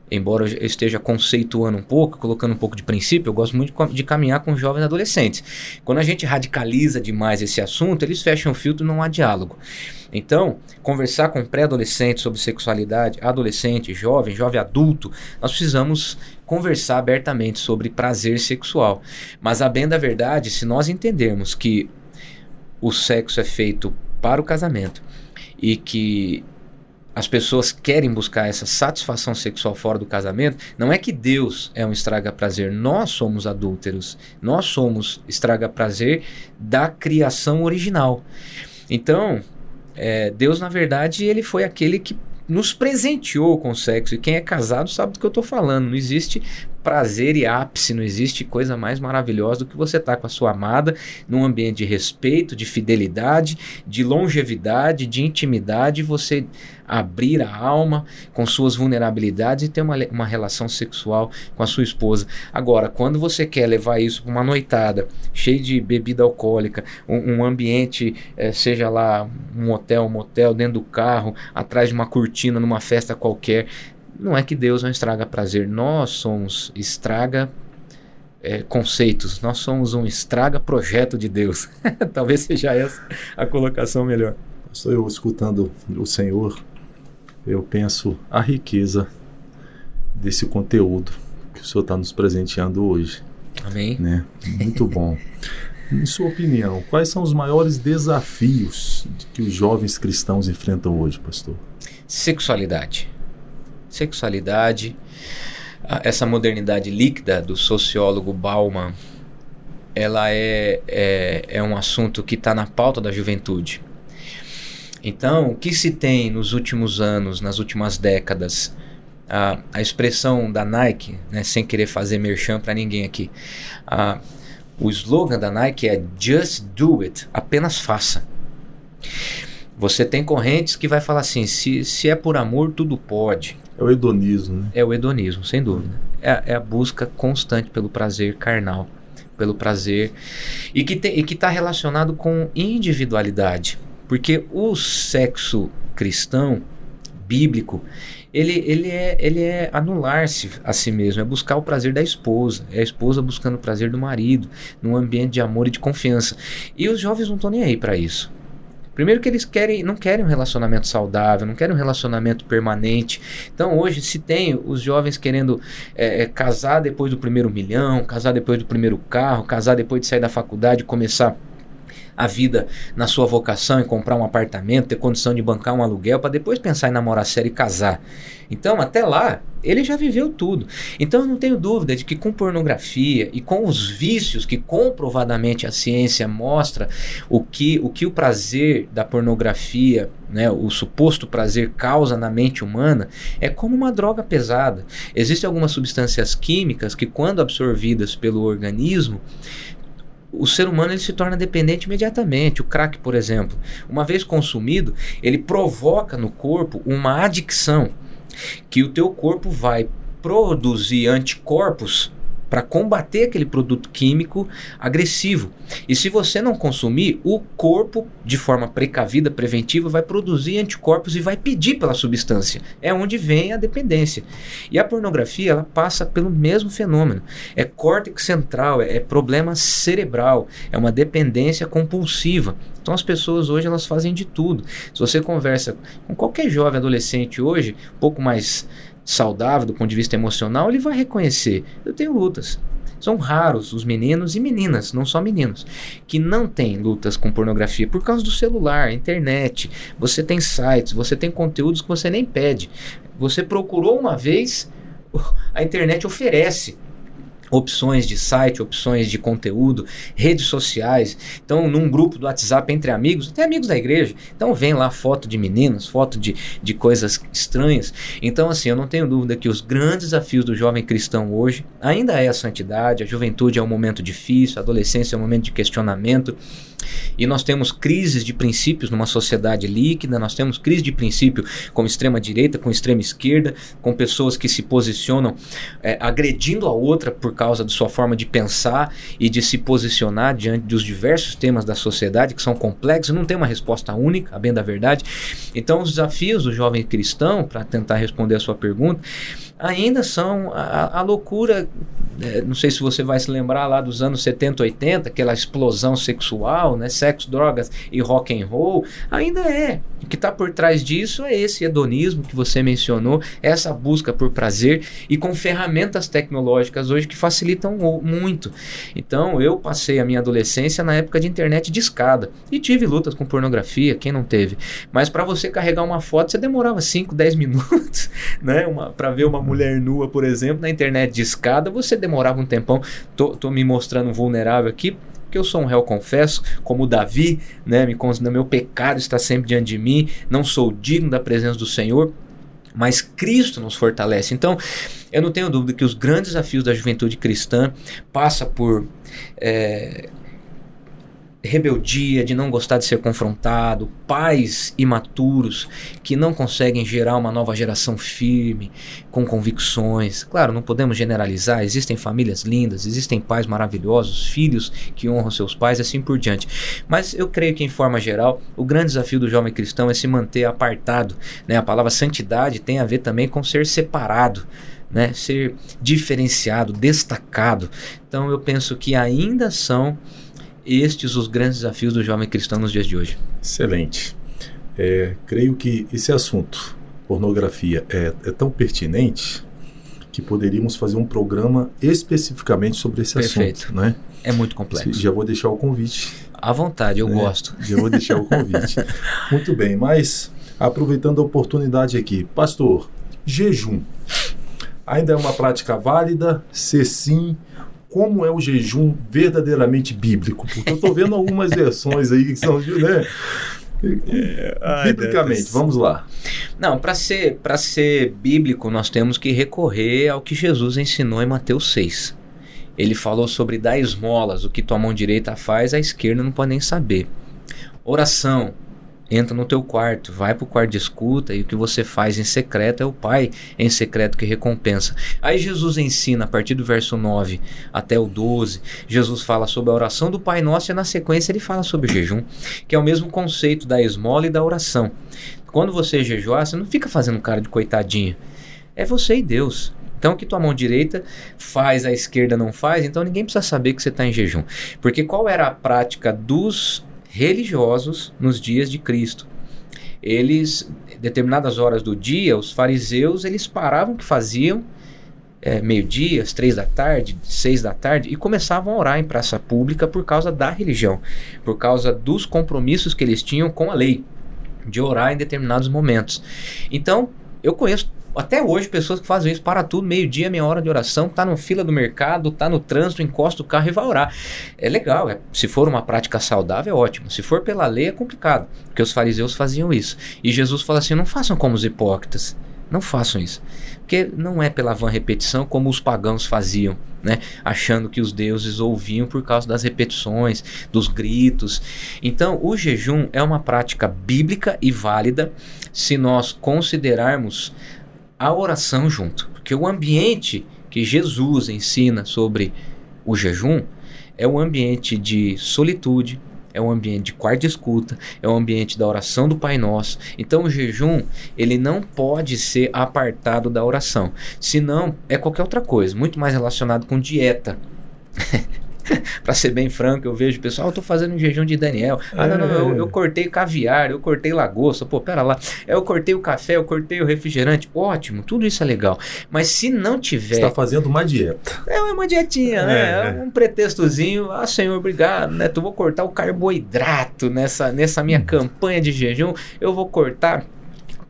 Embora eu esteja conceituando um pouco, colocando um pouco de princípio, eu gosto muito de caminhar com jovens adolescentes. Quando a gente radicaliza demais esse assunto, eles fecham o filtro e não há diálogo. Então, conversar com pré-adolescente sobre sexualidade, adolescente, jovem, jovem adulto, nós precisamos conversar abertamente sobre prazer sexual. Mas a bem da verdade, se nós entendermos que o sexo é feito para o casamento e que as pessoas querem buscar essa satisfação sexual fora do casamento, não é que Deus é um estraga-prazer, nós somos adúlteros, nós somos estraga-prazer da criação original. Então, é, Deus, na verdade, ele foi aquele que nos presenteou com sexo. E quem é casado sabe do que eu estou falando. Não existe prazer e ápice, não existe coisa mais maravilhosa do que você estar tá com a sua amada num ambiente de respeito, de fidelidade, de longevidade, de intimidade, você abrir a alma com suas vulnerabilidades e ter uma, uma relação sexual com a sua esposa. Agora, quando você quer levar isso para uma noitada cheia de bebida alcoólica, um, um ambiente, é, seja lá um hotel, um motel, dentro do carro, atrás de uma cortina, numa festa qualquer, não é que Deus não estraga prazer, nós somos estraga é, conceitos, nós somos um estraga projeto de Deus. [laughs] Talvez seja essa a colocação melhor. Estou eu escutando o Senhor, eu penso a riqueza desse conteúdo que o Senhor está nos presenteando hoje. Amém. Né? Muito bom. [laughs] em sua opinião, quais são os maiores desafios que os jovens cristãos enfrentam hoje, pastor? Sexualidade. Sexualidade, essa modernidade líquida do sociólogo Bauman, ela é, é, é um assunto que está na pauta da juventude. Então, o que se tem nos últimos anos, nas últimas décadas, a, a expressão da Nike, né, sem querer fazer merchan para ninguém aqui, a, o slogan da Nike é Just Do It, apenas faça. Você tem correntes que vai falar assim, se, se é por amor, tudo pode. É o hedonismo, né? É o hedonismo, sem dúvida. É, é a busca constante pelo prazer carnal, pelo prazer. E que está relacionado com individualidade. Porque o sexo cristão, bíblico, ele, ele é, ele é anular-se a si mesmo, é buscar o prazer da esposa, é a esposa buscando o prazer do marido, num ambiente de amor e de confiança. E os jovens não estão nem aí para isso. Primeiro que eles querem, não querem um relacionamento saudável, não querem um relacionamento permanente. Então hoje se tem os jovens querendo é, casar depois do primeiro milhão, casar depois do primeiro carro, casar depois de sair da faculdade, começar a vida na sua vocação, em comprar um apartamento, ter condição de bancar um aluguel, para depois pensar em namorar sério e casar. Então, até lá, ele já viveu tudo. Então, eu não tenho dúvida de que com pornografia e com os vícios que comprovadamente a ciência mostra o que o, que o prazer da pornografia, né, o suposto prazer causa na mente humana, é como uma droga pesada. Existem algumas substâncias químicas que, quando absorvidas pelo organismo, o ser humano ele se torna dependente imediatamente. O crack, por exemplo, uma vez consumido, ele provoca no corpo uma adicção que o teu corpo vai produzir anticorpos para combater aquele produto químico agressivo. E se você não consumir, o corpo, de forma precavida, preventiva, vai produzir anticorpos e vai pedir pela substância. É onde vem a dependência. E a pornografia, ela passa pelo mesmo fenômeno. É córtex central, é, é problema cerebral, é uma dependência compulsiva. Então as pessoas hoje elas fazem de tudo. Se você conversa com qualquer jovem adolescente hoje, um pouco mais saudável do ponto de vista emocional, ele vai reconhecer: eu tenho lutas. São raros os meninos e meninas, não só meninos, que não têm lutas com pornografia por causa do celular, internet. Você tem sites, você tem conteúdos que você nem pede. Você procurou uma vez, [laughs] a internet oferece opções de site, opções de conteúdo, redes sociais. Então, num grupo do WhatsApp entre amigos, até amigos da igreja. Então, vem lá foto de meninos, foto de, de coisas estranhas. Então, assim, eu não tenho dúvida que os grandes desafios do jovem cristão hoje ainda é a santidade, a juventude é um momento difícil, a adolescência é um momento de questionamento. E nós temos crises de princípios numa sociedade líquida, nós temos crise de princípio com extrema direita, com extrema esquerda, com pessoas que se posicionam é, agredindo a outra por causa de sua forma de pensar e de se posicionar diante dos diversos temas da sociedade que são complexos, não tem uma resposta única, a bem da verdade. Então, os desafios do jovem cristão, para tentar responder a sua pergunta, ainda são a, a loucura. É, não sei se você vai se lembrar lá dos anos 70, 80, aquela explosão sexual, né? Sexo, drogas e rock and roll, ainda é. O que está por trás disso é esse hedonismo que você mencionou, essa busca por prazer e com ferramentas tecnológicas hoje que facilitam muito. Então, eu passei a minha adolescência na época de internet de escada e tive lutas com pornografia, quem não teve? Mas para você carregar uma foto, você demorava 5, 10 minutos, [laughs] né? Para ver uma mulher nua, por exemplo, na internet de escada, você demorava um tempão. Tô, tô me mostrando vulnerável aqui, porque eu sou um réu confesso, como Davi, né, me considera meu pecado está sempre diante de mim, não sou digno da presença do Senhor, mas Cristo nos fortalece. Então, eu não tenho dúvida que os grandes desafios da juventude cristã passa por é, rebeldia, de não gostar de ser confrontado, pais imaturos que não conseguem gerar uma nova geração firme, com convicções. Claro, não podemos generalizar, existem famílias lindas, existem pais maravilhosos, filhos que honram seus pais, assim por diante. Mas eu creio que, em forma geral, o grande desafio do jovem cristão é se manter apartado. Né? A palavra santidade tem a ver também com ser separado. Né, ser diferenciado, destacado. Então eu penso que ainda são estes os grandes desafios do jovem cristão nos dias de hoje. Excelente. É, creio que esse assunto, pornografia, é, é, tão pertinente que poderíamos fazer um programa especificamente sobre esse Perfeito. assunto, né? É muito complexo. Já vou deixar o convite. À vontade, eu é, gosto. Já vou deixar o convite. [laughs] muito bem, mas aproveitando a oportunidade aqui, pastor, jejum ainda é uma prática válida? Se sim, como é o jejum verdadeiramente bíblico, porque eu estou vendo algumas versões aí que são, né? É, Biblicamente, vamos lá. Não, para ser, ser bíblico, nós temos que recorrer ao que Jesus ensinou em Mateus 6. Ele falou sobre dar esmolas, o que tua mão direita faz, a esquerda não pode nem saber. Oração, entra no teu quarto, vai para o quarto de escuta e o que você faz em secreto é o Pai em secreto que recompensa. Aí Jesus ensina a partir do verso 9 até o 12, Jesus fala sobre a oração do Pai Nosso e na sequência ele fala sobre o jejum, que é o mesmo conceito da esmola e da oração. Quando você jejuar, você não fica fazendo cara de coitadinho. É você e Deus. Então, o que tua mão direita faz, a esquerda não faz, então ninguém precisa saber que você está em jejum. Porque qual era a prática dos religiosos nos dias de Cristo. Eles, determinadas horas do dia, os fariseus, eles paravam o que faziam, é, meio-dia, três da tarde, seis da tarde, e começavam a orar em praça pública por causa da religião, por causa dos compromissos que eles tinham com a lei, de orar em determinados momentos. Então, eu conheço até hoje, pessoas que fazem isso, para tudo, meio-dia, meia hora de oração, tá no fila do mercado, tá no trânsito, encosta o carro e vai orar. É legal, é, se for uma prática saudável, é ótimo. Se for pela lei, é complicado, porque os fariseus faziam isso. E Jesus fala assim: não façam como os hipócritas. Não façam isso. Porque não é pela vã repetição como os pagãos faziam, né? Achando que os deuses ouviam por causa das repetições, dos gritos. Então, o jejum é uma prática bíblica e válida se nós considerarmos a oração junto. Porque o ambiente que Jesus ensina sobre o jejum é um ambiente de solitude, é um ambiente de quarto escuta, é um ambiente da oração do Pai Nosso. Então o jejum, ele não pode ser apartado da oração. Senão é qualquer outra coisa, muito mais relacionado com dieta. [laughs] [laughs] para ser bem franco, eu vejo pessoal, ah, eu tô fazendo um jejum de Daniel. Ah, é. não, não, eu, eu, cortei caviar, eu cortei lagosta. Pô, pera lá. Eu cortei o café, eu cortei o refrigerante. Ótimo, tudo isso é legal. Mas se não tiver. Você tá fazendo uma dieta. É uma dietinha, né? É, é. Um pretextozinho. Ah, senhor, obrigado, né? Tu vou cortar o carboidrato nessa, nessa minha hum. campanha de jejum. Eu vou cortar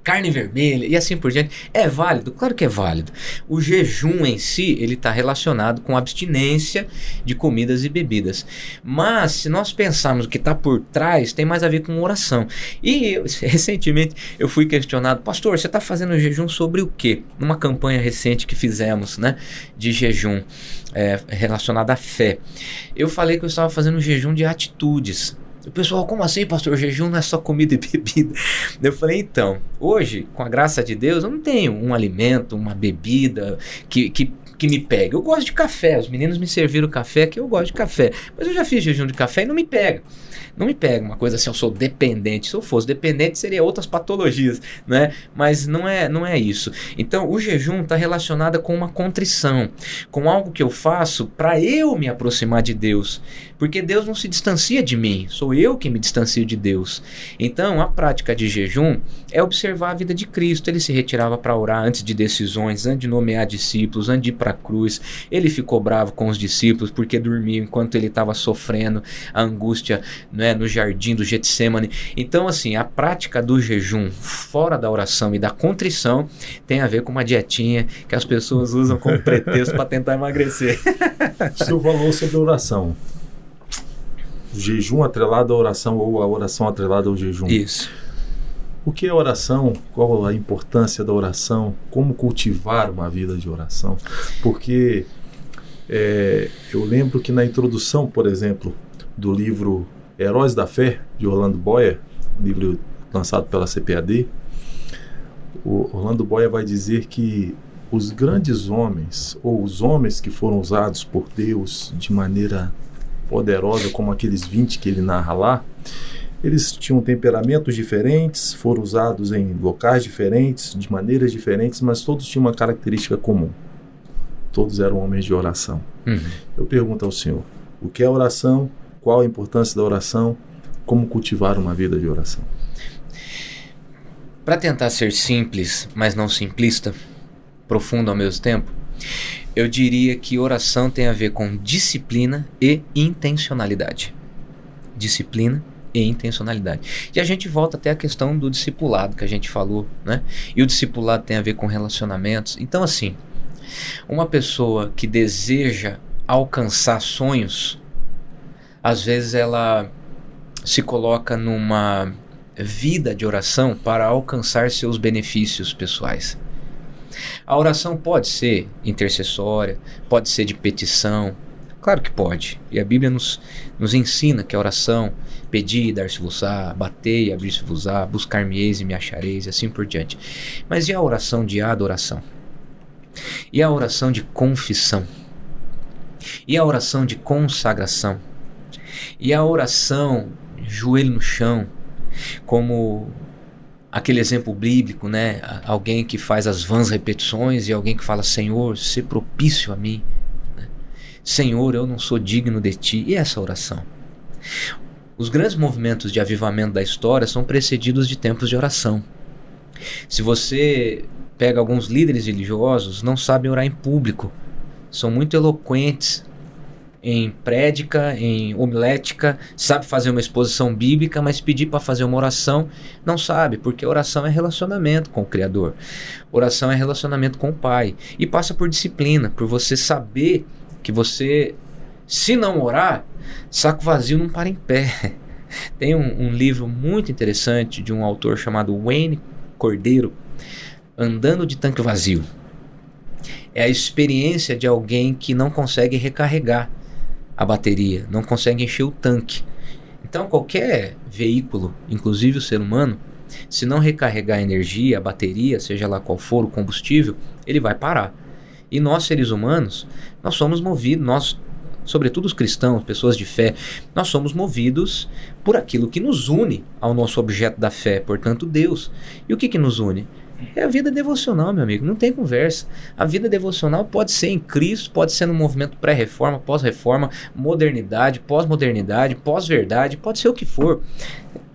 carne vermelha e assim por diante. É válido? Claro que é válido. O jejum em si, ele está relacionado com abstinência de comidas e bebidas. Mas, se nós pensarmos o que está por trás, tem mais a ver com oração. E eu, [laughs] recentemente eu fui questionado, pastor, você está fazendo jejum sobre o quê? Numa campanha recente que fizemos, né, de jejum é, relacionada à fé. Eu falei que eu estava fazendo um jejum de atitudes. O pessoal, como assim, pastor? O jejum não é só comida e [laughs] bebida. Eu falei, então, hoje, com a graça de Deus, eu não tenho um alimento, uma bebida que, que que me pega. Eu gosto de café, os meninos me serviram café, que eu gosto de café. Mas eu já fiz jejum de café e não me pega. Não me pega uma coisa assim, eu sou dependente. Se eu fosse dependente, seria outras patologias, né? Mas não é, não é isso. Então, o jejum está relacionado com uma contrição, com algo que eu faço para eu me aproximar de Deus. Porque Deus não se distancia de mim, sou eu que me distancio de Deus. Então, a prática de jejum é observar a vida de Cristo. Ele se retirava para orar antes de decisões, antes de nomear discípulos, antes de ir para a cruz. Ele ficou bravo com os discípulos porque dormiam enquanto ele estava sofrendo a angústia né, no jardim do Getsemane. Então, assim, a prática do jejum fora da oração e da contrição tem a ver com uma dietinha que as pessoas usam como pretexto para tentar emagrecer. Senhor falou sobre oração jejum atrelado à oração ou a oração atrelada ao jejum. Isso. O que é oração? Qual a importância da oração? Como cultivar uma vida de oração? Porque é, eu lembro que na introdução, por exemplo, do livro Heróis da Fé, de Orlando Boyer, livro lançado pela CPAD, o Orlando Boyer vai dizer que os grandes homens, ou os homens que foram usados por Deus de maneira poderosa como aqueles 20 que ele narra lá, eles tinham temperamentos diferentes, foram usados em locais diferentes, de maneiras diferentes, mas todos tinham uma característica comum. Todos eram homens de oração. Uhum. Eu pergunto ao Senhor: o que é oração? Qual a importância da oração? Como cultivar uma vida de oração? Para tentar ser simples, mas não simplista, profundo ao mesmo tempo, eu diria que oração tem a ver com disciplina e intencionalidade. Disciplina e intencionalidade. E a gente volta até a questão do discipulado que a gente falou, né? E o discipulado tem a ver com relacionamentos. Então, assim, uma pessoa que deseja alcançar sonhos, às vezes ela se coloca numa vida de oração para alcançar seus benefícios pessoais. A oração pode ser intercessória, pode ser de petição. Claro que pode. E a Bíblia nos, nos ensina que a oração, pedir dar-se-vos-á, bater e abrir-se-vos-á, buscar-me-eis e me achareis, e assim por diante. Mas e a oração de adoração? E a oração de confissão? E a oração de consagração? E a oração, joelho no chão, como aquele exemplo bíblico, né? Alguém que faz as vãs repetições e alguém que fala: Senhor, se propício a mim. Né? Senhor, eu não sou digno de ti. E essa oração? Os grandes movimentos de avivamento da história são precedidos de tempos de oração. Se você pega alguns líderes religiosos, não sabem orar em público, são muito eloquentes, em prédica, em homilética, sabe fazer uma exposição bíblica, mas pedir para fazer uma oração não sabe, porque oração é relacionamento com o Criador. Oração é relacionamento com o Pai. E passa por disciplina, por você saber que você, se não orar, saco vazio não para em pé. [laughs] Tem um, um livro muito interessante de um autor chamado Wayne Cordeiro, Andando de Tanque Vazio. É a experiência de alguém que não consegue recarregar a bateria, não consegue encher o tanque. Então, qualquer veículo, inclusive o ser humano, se não recarregar a energia, a bateria, seja lá qual for o combustível, ele vai parar. E nós, seres humanos, nós somos movidos, nós, sobretudo os cristãos, pessoas de fé, nós somos movidos por aquilo que nos une ao nosso objeto da fé, portanto, Deus. E o que, que nos une? É a vida devocional, meu amigo, não tem conversa. A vida devocional pode ser em Cristo, pode ser no movimento pré-reforma, pós-reforma, modernidade, pós-modernidade, pós-verdade, pode ser o que for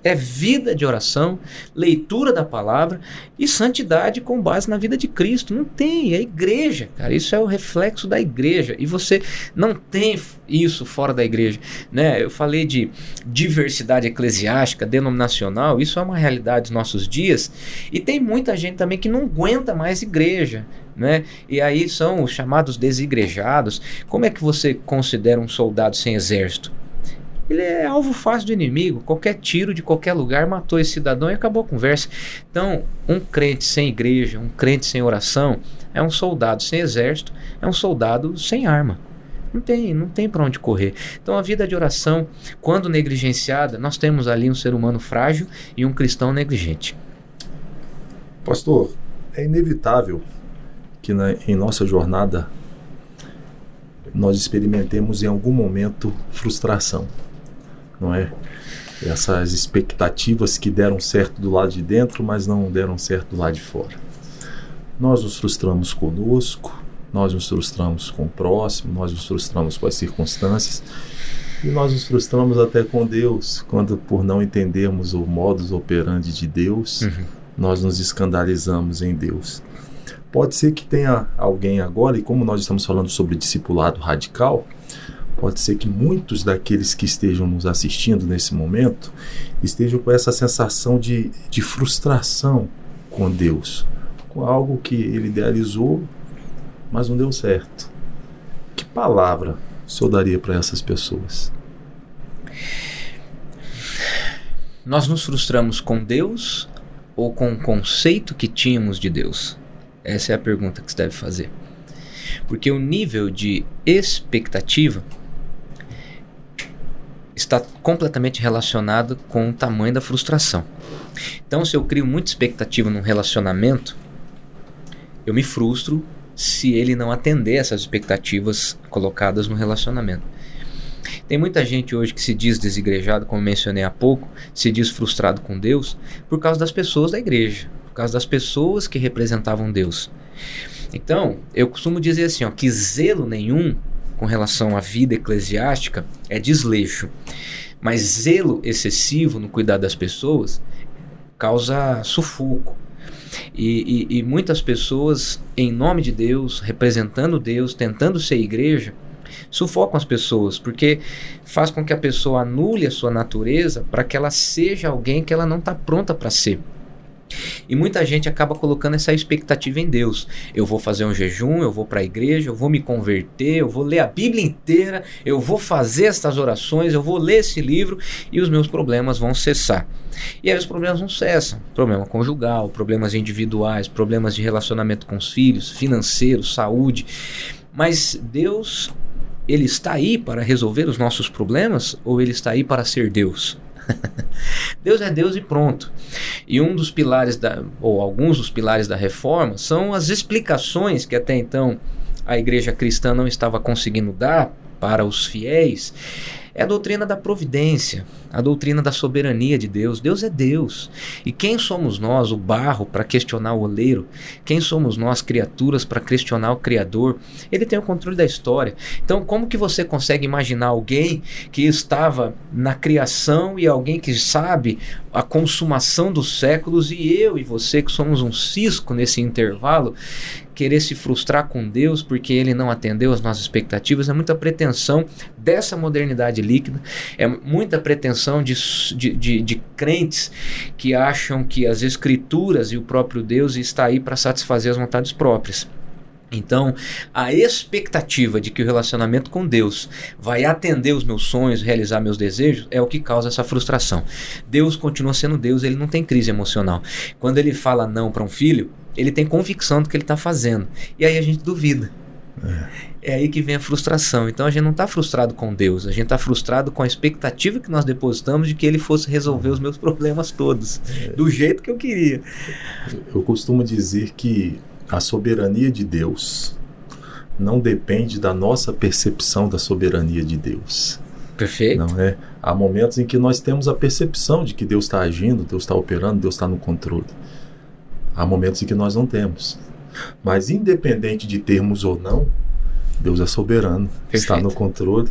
é vida de oração, leitura da palavra e santidade com base na vida de Cristo. Não tem, é igreja, cara. Isso é o reflexo da igreja. E você não tem isso fora da igreja. Né? Eu falei de diversidade eclesiástica, denominacional, isso é uma realidade dos nossos dias. E tem muita gente também que não aguenta mais igreja. Né? E aí são os chamados desigrejados. Como é que você considera um soldado sem exército? Ele é alvo fácil do inimigo. Qualquer tiro de qualquer lugar matou esse cidadão e acabou a conversa. Então, um crente sem igreja, um crente sem oração, é um soldado sem exército, é um soldado sem arma. Não tem, não tem para onde correr. Então, a vida de oração, quando negligenciada, nós temos ali um ser humano frágil e um cristão negligente. Pastor, é inevitável que na, em nossa jornada nós experimentemos em algum momento frustração, não é? Essas expectativas que deram certo do lado de dentro, mas não deram certo do lado de fora. Nós nos frustramos conosco, nós nos frustramos com o próximo, nós nos frustramos com as circunstâncias e nós nos frustramos até com Deus, quando por não entendermos o modus operandi de Deus, uhum. nós nos escandalizamos em Deus. Pode ser que tenha alguém agora, e como nós estamos falando sobre discipulado radical, pode ser que muitos daqueles que estejam nos assistindo nesse momento estejam com essa sensação de, de frustração com Deus, com algo que ele idealizou, mas não deu certo. Que palavra o senhor daria para essas pessoas? Nós nos frustramos com Deus ou com o conceito que tínhamos de Deus? Essa é a pergunta que você deve fazer. Porque o nível de expectativa está completamente relacionado com o tamanho da frustração. Então, se eu crio muita expectativa num relacionamento, eu me frustro se ele não atender essas expectativas colocadas no relacionamento. Tem muita gente hoje que se diz desigrejado, como mencionei há pouco, se diz frustrado com Deus por causa das pessoas da igreja, por causa das pessoas que representavam Deus. Então, eu costumo dizer assim, ó, que zelo nenhum com relação à vida eclesiástica é desleixo, mas zelo excessivo no cuidar das pessoas causa sufoco. E, e, e muitas pessoas, em nome de Deus, representando Deus, tentando ser igreja, sufocam as pessoas, porque faz com que a pessoa anule a sua natureza para que ela seja alguém que ela não está pronta para ser. E muita gente acaba colocando essa expectativa em Deus. Eu vou fazer um jejum, eu vou para a igreja, eu vou me converter, eu vou ler a Bíblia inteira, eu vou fazer estas orações, eu vou ler esse livro e os meus problemas vão cessar. E aí os problemas não cessam. Problema conjugal, problemas individuais, problemas de relacionamento com os filhos, financeiros, saúde. Mas Deus, ele está aí para resolver os nossos problemas ou ele está aí para ser Deus? Deus é Deus e pronto. E um dos pilares da, ou alguns dos pilares da reforma são as explicações que até então a igreja cristã não estava conseguindo dar para os fiéis é a doutrina da providência, a doutrina da soberania de Deus. Deus é Deus. E quem somos nós, o barro, para questionar o oleiro? Quem somos nós, criaturas, para questionar o Criador? Ele tem o controle da história. Então, como que você consegue imaginar alguém que estava na criação e alguém que sabe a consumação dos séculos e eu e você que somos um cisco nesse intervalo, querer se frustrar com Deus porque ele não atendeu as nossas expectativas, é muita pretensão dessa modernidade líquida, é muita pretensão de, de, de, de crentes que acham que as escrituras e o próprio Deus está aí para satisfazer as vontades próprias. Então, a expectativa de que o relacionamento com Deus vai atender os meus sonhos, realizar meus desejos, é o que causa essa frustração. Deus continua sendo Deus, ele não tem crise emocional. Quando ele fala não para um filho, ele tem convicção do que ele está fazendo. E aí a gente duvida. É. é aí que vem a frustração. Então a gente não está frustrado com Deus, a gente está frustrado com a expectativa que nós depositamos de que Ele fosse resolver os meus problemas todos, é. do jeito que eu queria. Eu costumo dizer que a soberania de Deus não depende da nossa percepção da soberania de Deus. Perfeito. Não é? Há momentos em que nós temos a percepção de que Deus está agindo, Deus está operando, Deus está no controle. Há momentos em que nós não temos. Mas independente de termos ou não, Deus é soberano, Perfeito. está no controle.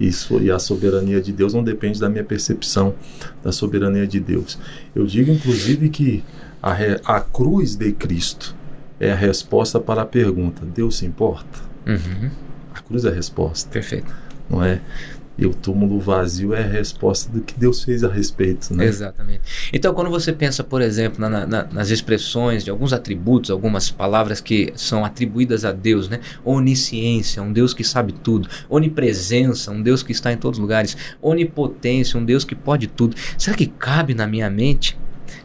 Isso, e a soberania de Deus não depende da minha percepção da soberania de Deus. Eu digo, inclusive, que a, a cruz de Cristo é a resposta para a pergunta: Deus se importa? Uhum. A cruz é a resposta. Perfeito. Não é? E o túmulo vazio é a resposta do que Deus fez a respeito. Né? Exatamente. Então, quando você pensa, por exemplo, na, na, nas expressões de alguns atributos, algumas palavras que são atribuídas a Deus, né? Onisciência, um Deus que sabe tudo. Onipresença, um Deus que está em todos os lugares. Onipotência, um Deus que pode tudo. Será que cabe na minha mente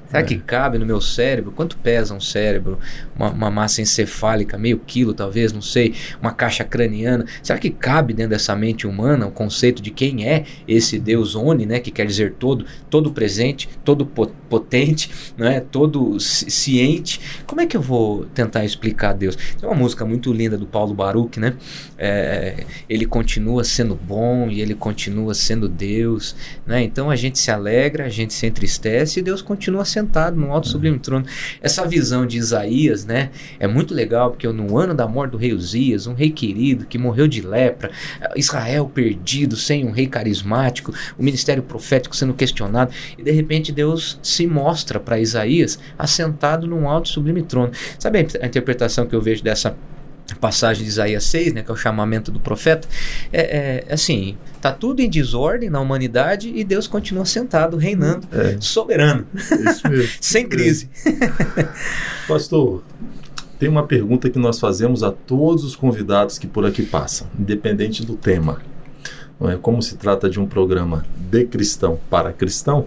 Será é. que cabe no meu cérebro? Quanto pesa um cérebro? Uma, uma, massa encefálica, meio quilo talvez, não sei. Uma caixa craniana. Será que cabe dentro dessa mente humana o conceito de quem é esse Deus Oni, né? Que quer dizer todo, todo presente, todo potente, [laughs] né? todo ciente. Como é que eu vou tentar explicar Deus? Tem uma música muito linda do Paulo Baruch, né? É, ele continua sendo bom e ele continua sendo Deus, né? Então a gente se alegra, a gente se entristece e Deus continua sentado no alto sublime trono. Essa visão de Isaías, né? É muito legal porque no ano da morte do rei Uzias, um rei querido que morreu de lepra, Israel perdido, sem um rei carismático, o ministério profético sendo questionado e de repente Deus se mostra para Isaías assentado num alto sublime trono. Sabe a interpretação que eu vejo dessa passagem de Isaías 6, né, que é o chamamento do profeta, é, é assim, tá tudo em desordem na humanidade e Deus continua sentado, reinando, é. soberano, [laughs] sem crise. É. Pastor, tem uma pergunta que nós fazemos a todos os convidados que por aqui passam, independente do tema. É? Como se trata de um programa de cristão para cristão,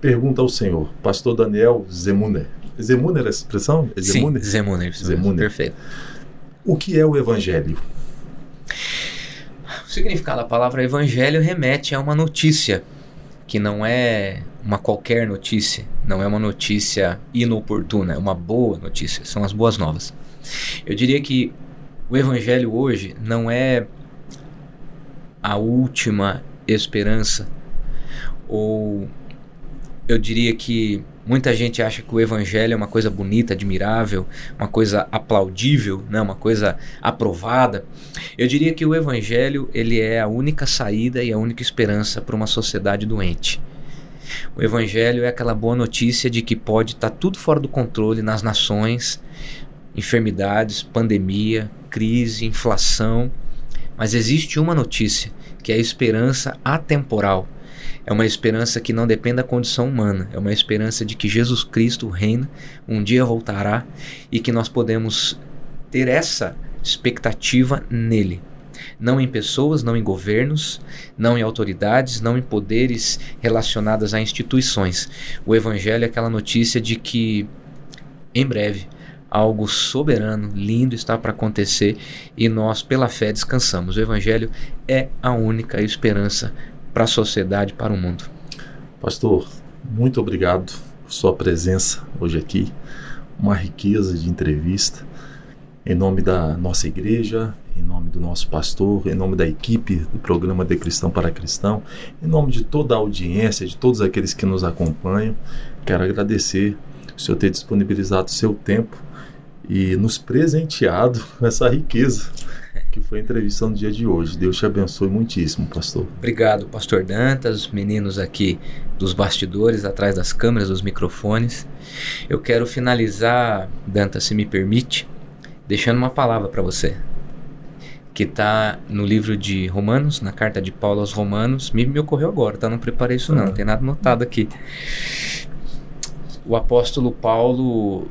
pergunta ao Senhor, Pastor Daniel Zemuner. Zemuner é a expressão? Zemuner? Sim, Zemuner. Zemuner. Perfeito. O que é o Evangelho? O significado da palavra evangelho remete a uma notícia, que não é uma qualquer notícia, não é uma notícia inoportuna, é uma boa notícia, são as boas novas. Eu diria que o evangelho hoje não é a última esperança, ou eu diria que Muita gente acha que o evangelho é uma coisa bonita, admirável, uma coisa aplaudível, né? uma coisa aprovada. Eu diria que o evangelho ele é a única saída e a única esperança para uma sociedade doente. O evangelho é aquela boa notícia de que pode estar tá tudo fora do controle nas nações, enfermidades, pandemia, crise, inflação, mas existe uma notícia, que é a esperança atemporal é uma esperança que não depende da condição humana, é uma esperança de que Jesus Cristo reina, um dia voltará e que nós podemos ter essa expectativa nele. Não em pessoas, não em governos, não em autoridades, não em poderes relacionados a instituições. O Evangelho é aquela notícia de que, em breve, algo soberano, lindo está para acontecer e nós, pela fé, descansamos. O Evangelho é a única esperança para a sociedade, para o mundo. Pastor, muito obrigado por sua presença hoje aqui. Uma riqueza de entrevista. Em nome da nossa igreja, em nome do nosso pastor, em nome da equipe do programa De Cristão para Cristão, em nome de toda a audiência, de todos aqueles que nos acompanham, quero agradecer o senhor ter disponibilizado seu tempo e nos presenteado [laughs] com essa riqueza que foi a entrevista no dia de hoje. Deus te abençoe muitíssimo, pastor. Obrigado, pastor Dantas, meninos aqui dos bastidores, atrás das câmeras, dos microfones. Eu quero finalizar, Dantas, se me permite, deixando uma palavra para você. Que está no livro de Romanos, na carta de Paulo aos Romanos. Me, me ocorreu agora, tá? Não preparei isso não, não tem nada anotado aqui. O apóstolo Paulo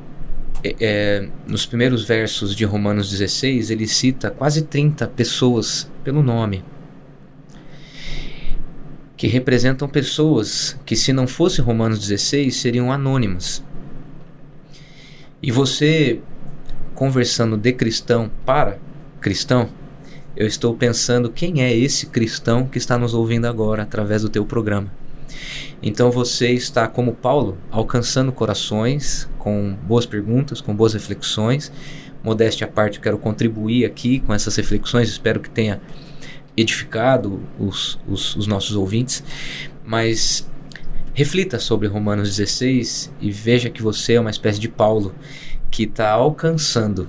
é, nos primeiros versos de Romanos 16, ele cita quase 30 pessoas pelo nome, que representam pessoas que, se não fosse Romanos 16, seriam anônimas. E você, conversando de cristão para cristão, eu estou pensando quem é esse cristão que está nos ouvindo agora através do teu programa. Então você está, como Paulo, alcançando corações com boas perguntas, com boas reflexões. Modéstia à parte, eu quero contribuir aqui com essas reflexões, espero que tenha edificado os, os, os nossos ouvintes. Mas reflita sobre Romanos 16 e veja que você é uma espécie de Paulo que está alcançando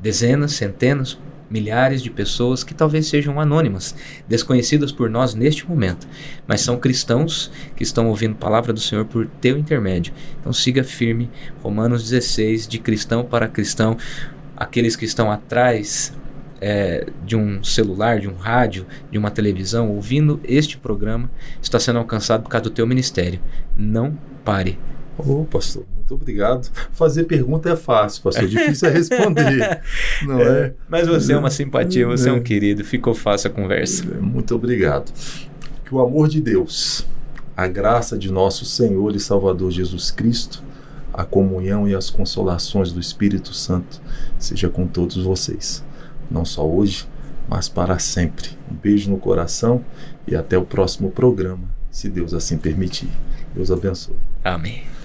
dezenas, centenas, milhares de pessoas que talvez sejam anônimas, desconhecidas por nós neste momento, mas são cristãos que estão ouvindo a palavra do Senhor por teu intermédio. Então siga firme, Romanos 16, de cristão para cristão, aqueles que estão atrás é, de um celular, de um rádio, de uma televisão, ouvindo este programa, está sendo alcançado por causa do teu ministério. Não pare. Ô, oh, pastor, muito obrigado. Fazer pergunta é fácil, pastor. Difícil é responder. [laughs] não é, é? Mas você é uma simpatia, você é, é um querido. Ficou fácil a conversa. Muito obrigado. Que o amor de Deus, A graça de nosso Senhor e Salvador Jesus Cristo, a comunhão e as consolações do Espírito Santo seja com todos vocês, não só hoje, mas para sempre. Um beijo no coração e até o próximo programa, se Deus assim permitir. Deus abençoe. Amém.